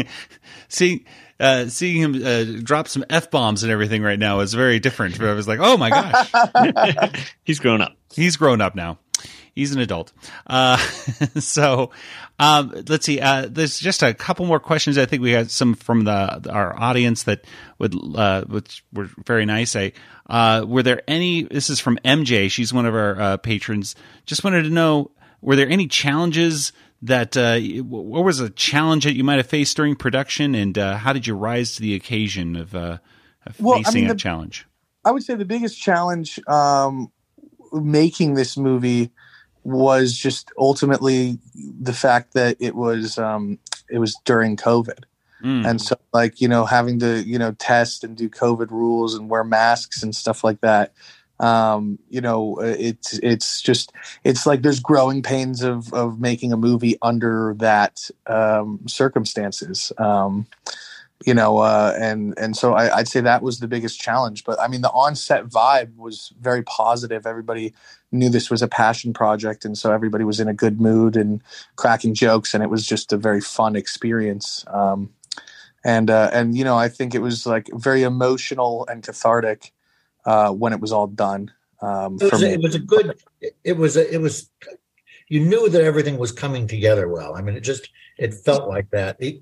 S2: seeing uh, seeing him uh, drop some f bombs and everything right now is very different. But I was like, oh my gosh,
S1: He's grown up.
S2: he's grown up now. He's an adult. Uh, so um, let's see. Uh, there's just a couple more questions. I think we had some from the our audience that would uh, which were very nice. I uh, were there any? This is from MJ. She's one of our uh, patrons. Just wanted to know were there any challenges that uh, what was a challenge that you might have faced during production, and uh, how did you rise to the occasion of, uh, of
S8: Well, I
S2: facing
S8: mean,
S2: a
S8: the-
S2: challenge?
S8: I would say the biggest challenge um, making this movie was just ultimately the fact that it was um, it was during COVID,
S2: Mm.
S8: and so like you know having to you know test and do COVID rules and wear masks and stuff like that. Um, you know, uh, it's it's just it's like there's growing pains of of making a movie under that um, circumstances. Um, you know, uh, and and so I, I'd say that was the biggest challenge. But I mean, the on-set vibe was very positive. Everybody knew this was a passion project, and so everybody was in a good mood and cracking jokes, and it was just a very fun experience. Um, and uh, and you know, I think it was like very emotional and cathartic uh, when it was all done. Um,
S6: It was, a, it was a good. It was a, it was. You knew that everything was coming together well. I mean, it just it felt like that. It-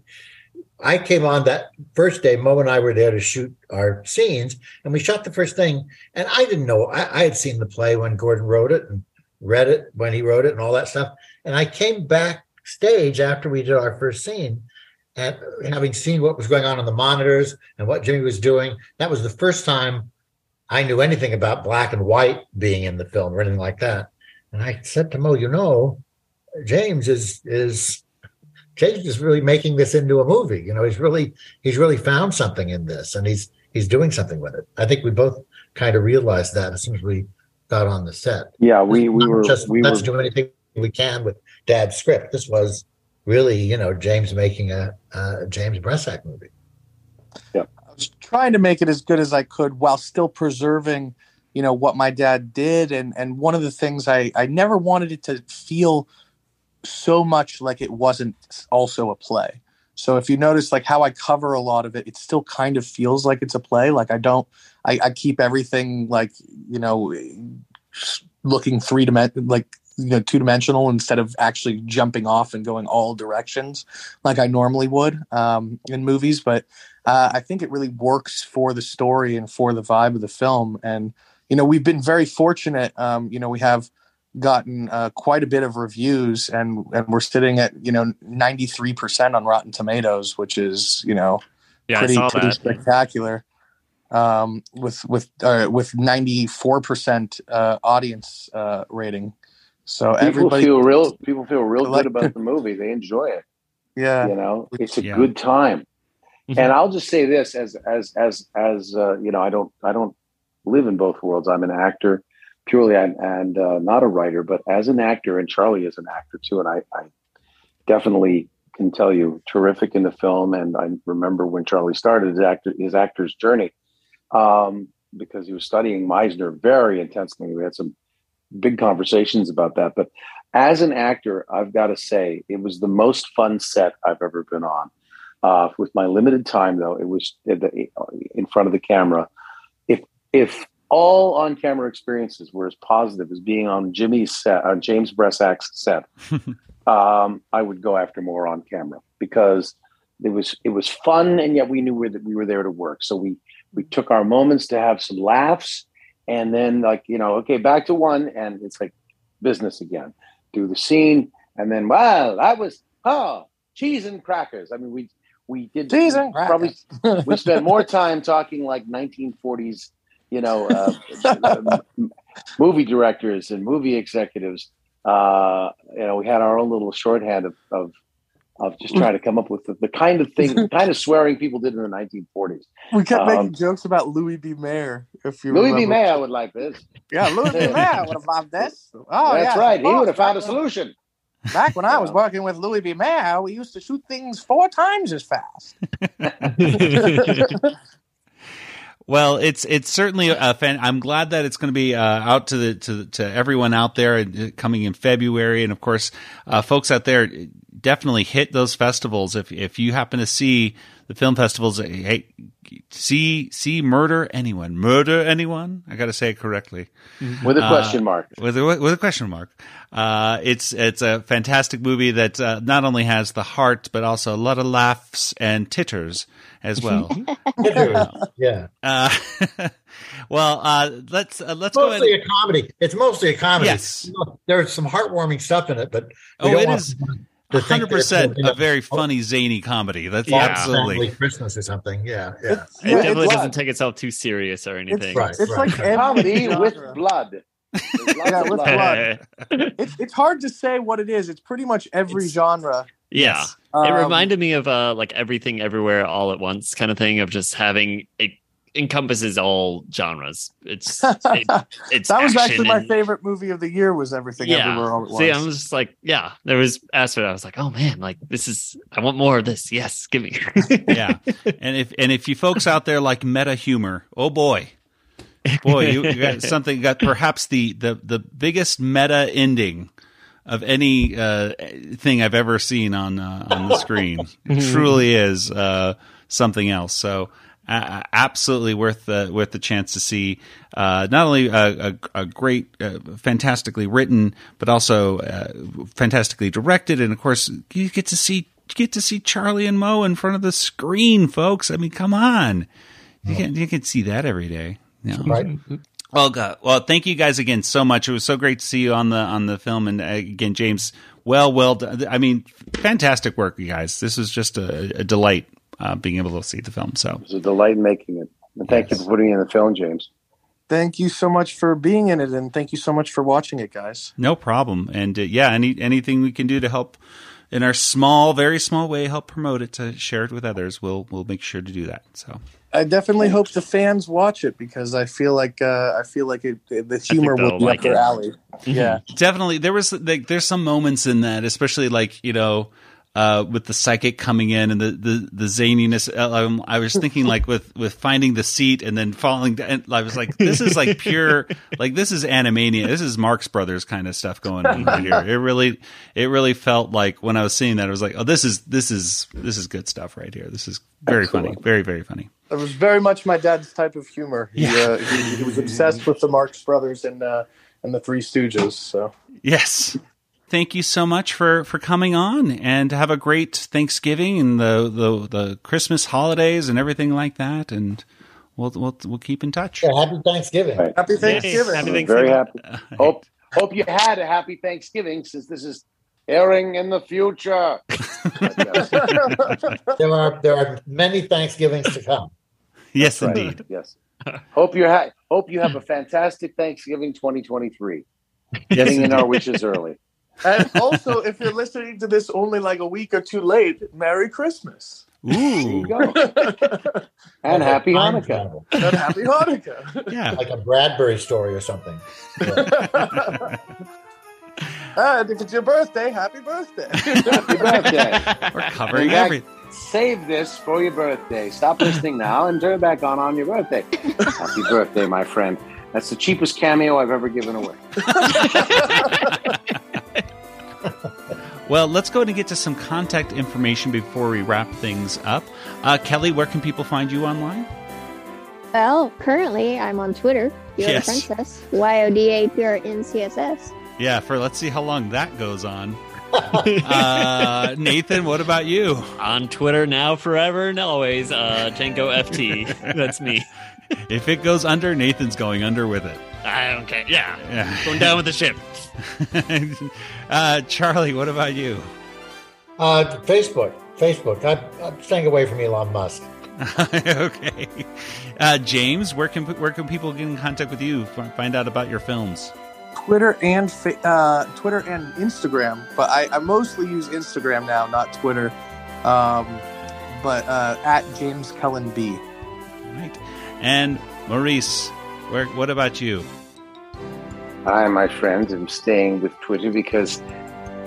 S6: I came on that first day. Mo and I were there to shoot our scenes, and we shot the first thing. And I didn't know. I, I had seen the play when Gordon wrote it and read it when he wrote it and all that stuff. And I came backstage after we did our first scene, and having seen what was going on on the monitors and what Jimmy was doing, that was the first time I knew anything about black and white being in the film or anything like that. And I said to Mo, you know, James is is James is really making this into a movie. You know, he's really he's really found something in this and he's he's doing something with it. I think we both kind of realized that as soon as we got on the set.
S7: Yeah, we we were
S6: just
S7: we
S6: let's
S7: were
S6: do anything we can with dad's script. This was really, you know, James making a, a James Bressack movie.
S8: Was trying to make it as good as I could while still preserving, you know, what my dad did. And and one of the things I I never wanted it to feel so much like it wasn't also a play. So if you notice like how I cover a lot of it, it still kind of feels like it's a play. Like I don't I, I keep everything like, you know, looking three dimensional like you know two dimensional instead of actually jumping off and going all directions like I normally would um, in movies. But uh, I think it really works for the story and for the vibe of the film. And you know, we've been very fortunate. Um, you know, we have gotten uh, quite a bit of reviews, and and we're sitting at you know ninety three percent on Rotten Tomatoes, which is you know
S1: Yeah,
S8: pretty pretty
S1: that.
S8: spectacular. Um, with with uh, with ninety four percent uh, audience uh, rating. So
S7: people
S8: everybody,
S7: feel real people feel real
S8: Like-
S7: good about the movie. They enjoy it.
S8: yeah,
S7: You know, it's a
S2: Yeah.
S7: good time.
S1: Mhm.
S7: And I'll just say this as as as as uh, you know, I don't I don't live in both worlds. I'm an actor purely and, and uh, not a writer, but as an actor, and Charlie is an actor too, and I, I definitely can tell you terrific in the film. And I remember when Charlie started his actor his actor's journey um, because he was studying Meisner very intensely. We had some big conversations about that. But as an actor, I've got to say it was the most fun set I've ever been on. Uh, with my limited time, though, it was in front of the camera. If if all on camera experiences were as positive as being on Jimmy's set, on James Bressack's set, um, I would go after more on camera because it was it was fun, and yet we knew that we were there to work. So we we took our moments to have some laughs, and then like you know, okay, back to one, and it's like business again. Do the scene, and then wow, that was oh cheese and crackers. I mean, we we did
S8: Cheese and
S7: probably we spent more time talking like 1940s, you know, uh, movie directors and movie executives. Uh, you know, we had our own little shorthand of of, of just trying to come up with the, the kind of thing, the kind of swearing people did in the 1940s.
S8: we kept
S7: Um,
S8: making jokes about Louis B. Mayer. If you
S7: Louis B. Mayer would like this.
S8: Yeah, Louis B. Mayer would have loved this. Oh,
S7: That's
S8: yeah,
S7: right. He would have found a solution.
S8: Back when I was working with Louis B. Mayer, we used to shoot things four times as fast.
S2: Well, it's it's certainly a fan. I'm glad that it's going to be uh, out to the to to everyone out there uh, coming in February, and of course, uh, folks out there definitely hit those festivals. If if you happen to see the film festivals, hey, see see murder anyone, murder anyone. I got to say it correctly
S7: With a
S2: Uh,
S7: question mark.
S2: with a, with a question mark. Uh, it's it's a fantastic movie that uh, not only has the heart but also a lot of laughs and titters as well.
S6: yeah.
S2: Uh, well, uh, let's uh, let's go
S6: mostly
S2: ahead.
S6: a comedy. It's mostly a comedy.
S2: Yes.
S6: You know, there's some heartwarming stuff in it, but we
S2: Oh,
S6: don't
S2: it
S6: want
S2: is
S6: to think
S2: hundred
S6: that it's,
S2: percent
S6: you know,
S2: a very funny zany comedy. That's
S1: Yeah.
S2: absolutely
S6: Christmas or something. Yeah, yeah.
S1: It
S8: Yeah,
S1: definitely doesn't take itself too serious or anything.
S6: right.
S8: It's like
S7: Comedy with blood. There's lots
S8: Yeah, with
S7: blood.
S8: blood. It's it's hard to say what it is. It's pretty much every
S1: It's-
S8: genre.
S1: yeah.
S8: Um,
S1: it reminded me of uh like everything everywhere all at once kind of thing of just having a encompasses all genres. It's it, it's
S8: that was
S1: action
S8: actually my
S1: and-
S8: favorite movie of the year. Was everything everywhere all at once?
S1: See, I'm just like, yeah, there was after that, I was like, oh man, like this is I want more of this. Yes, give me.
S2: yeah. And if and if you folks out there like meta humor, oh boy. Boy, you, you got something you got perhaps the the the biggest meta ending of any uh, thing I've ever seen on uh, on the screen. It truly is uh, something else. So uh, absolutely worth the worth the chance to see uh, not only a, a, a great, uh, fantastically written, but also uh, fantastically directed, and of course you get to see you get to see Charlie and Mo in front of the screen, folks. I mean, come on, you can you can see that every day. You know?
S6: Right.
S2: Well, God, well, thank you guys again so much. It was so great to see you on the on the film, and uh, again, James, well, well, done. I mean, fantastic work, you guys. This was just a, a delight uh, being able to see the film. So,
S7: It was a delight making it. And thank you for putting it in the film, James.
S8: Thank you so much for being in it, and thank you so much for watching it, guys.
S2: no problem. And uh, yeah, any anything we can do to help in our small, very small way, help promote it to share it with others, we'll we'll make sure to do that. So,
S8: I definitely hope the fans watch it because I feel like uh, I feel like it, the humor will be
S1: like
S8: up their
S1: it.
S8: alley. Yeah,
S2: definitely there was like there's some moments in that especially like you know uh with the psychic coming in and the the, the zaniness uh, um, i was thinking like with with finding the seat and then falling down i was like this is like pure like this is animania this is marx brothers kind of stuff going on here it really it really felt like when i was seeing that i was like oh this is this is this is good stuff right here this is very funny very very funny
S8: it was very much my dad's type of humor. He,
S2: Yeah.
S8: uh, he, he was obsessed with the Marx Brothers and uh, and the Three Stooges. So
S2: Yes. Thank you so much for, for coming on and have a great Thanksgiving and the, the, the Christmas holidays and everything like that. And we'll, we'll, we'll keep in touch.
S6: Yeah, happy Thanksgiving.
S7: Right.
S8: happy
S1: Yay.
S8: Thanksgiving.
S1: Happy Thanksgiving.
S7: very happy. Hope hope you had a happy Thanksgiving since this is airing in the future.
S6: There are there are many Thanksgivings to come.
S2: Yes,
S7: Right.
S2: indeed.
S7: Yes. Hope you ha- hope you have a fantastic Thanksgiving 2023. Getting in our wishes early.
S8: And also, if you're listening to this only like a week or two late, Merry Christmas
S7: There you
S2: Ooh.
S7: go. And happy Hanukkah.
S8: and Happy Hanukkah.
S2: Yeah.
S6: Like a Bradbury story or something. Yeah.
S8: and if it's your birthday, happy birthday.
S7: Happy birthday.
S2: We're covering
S7: Back-
S2: everything.
S7: Save this for your birthday. Stop listening now and turn it back on on your birthday. Happy birthday, my friend. That's the cheapest cameo I've ever given away.
S2: Well, let's go ahead and get to some contact information before we wrap things up. Uh, Kelly, where can people find you online?
S5: Well, currently I'm on Twitter. You're
S2: Yes.
S5: the princess. Y O D A P R N C S S.
S2: Yeah, for let's see how long that goes on. Uh, Nathan, what about you?
S1: On Twitter now, forever and always. Uh, Janko FT. That's me.
S2: If it goes under, Nathan's going under with it.
S1: I don't care. Yeah,
S2: Yeah.
S1: going down with the ship.
S2: Uh, Charlie, what about you?
S6: Uh, Facebook. Facebook. I, I'm staying away from Elon Musk.
S2: okay. Uh, James, where can where can people get in contact with you? Find out about your films.
S8: Twitter and fa- uh, Twitter and Instagram, but I, I mostly use Instagram now, not Twitter. Um, but uh, at James Cullen B.
S2: Right. And Maurice, where what about you?
S7: I, my friend, am staying with Twitter because,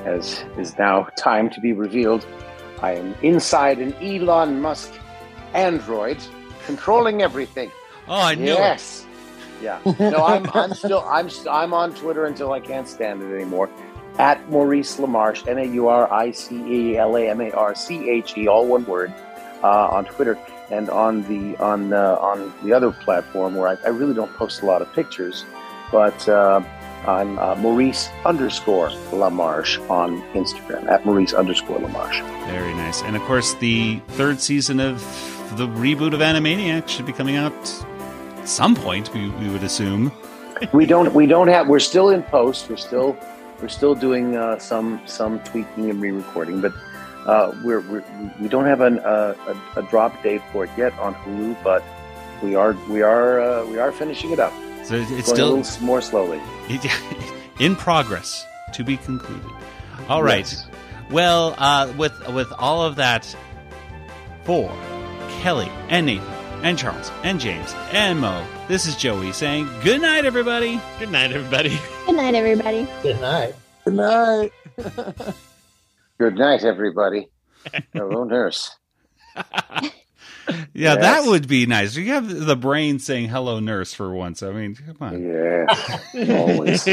S7: as is now time to be revealed, I am inside an Elon Musk android controlling everything.
S2: Oh, I knew
S7: yes. Yeah. No, I'm I'm still I'm I'm on Twitter until I can't stand it anymore. At Maurice Lamarche, N A U R I C E L A M A R C H E, all one word, uh, on Twitter and on the on uh, on the other platform where I, I really don't post a lot of pictures, but uh, I'm uh, Maurice underscore Lamarche on Instagram at Maurice underscore Lamarche.
S2: Very nice. And of course, the third season of the reboot of Animaniacs should be coming out at some point. We, we would assume.
S7: we don't we don't have we're still in post we're still we're still doing uh, some some tweaking and re-recording but uh, we're, we're we don't have an, uh, a, a drop date for it yet on Hulu but we are we are uh, we are finishing it up
S2: So it's
S7: going
S2: still
S7: a little more slowly
S2: in progress to be concluded. All right.
S7: Yes.
S2: Well, uh, with with all of that, for Kelly and Nathan, and Charles, and James, and Mo. This is Joey saying good night, everybody.
S1: Good night, everybody.
S5: Good night, everybody.
S6: Good night.
S8: Good night.
S7: Good night, everybody. Hello, nurse.
S2: Yeah,
S7: Yes.
S2: that would be nice. You have the brain saying hello, nurse, for once. I mean, come on.
S7: Yeah, always.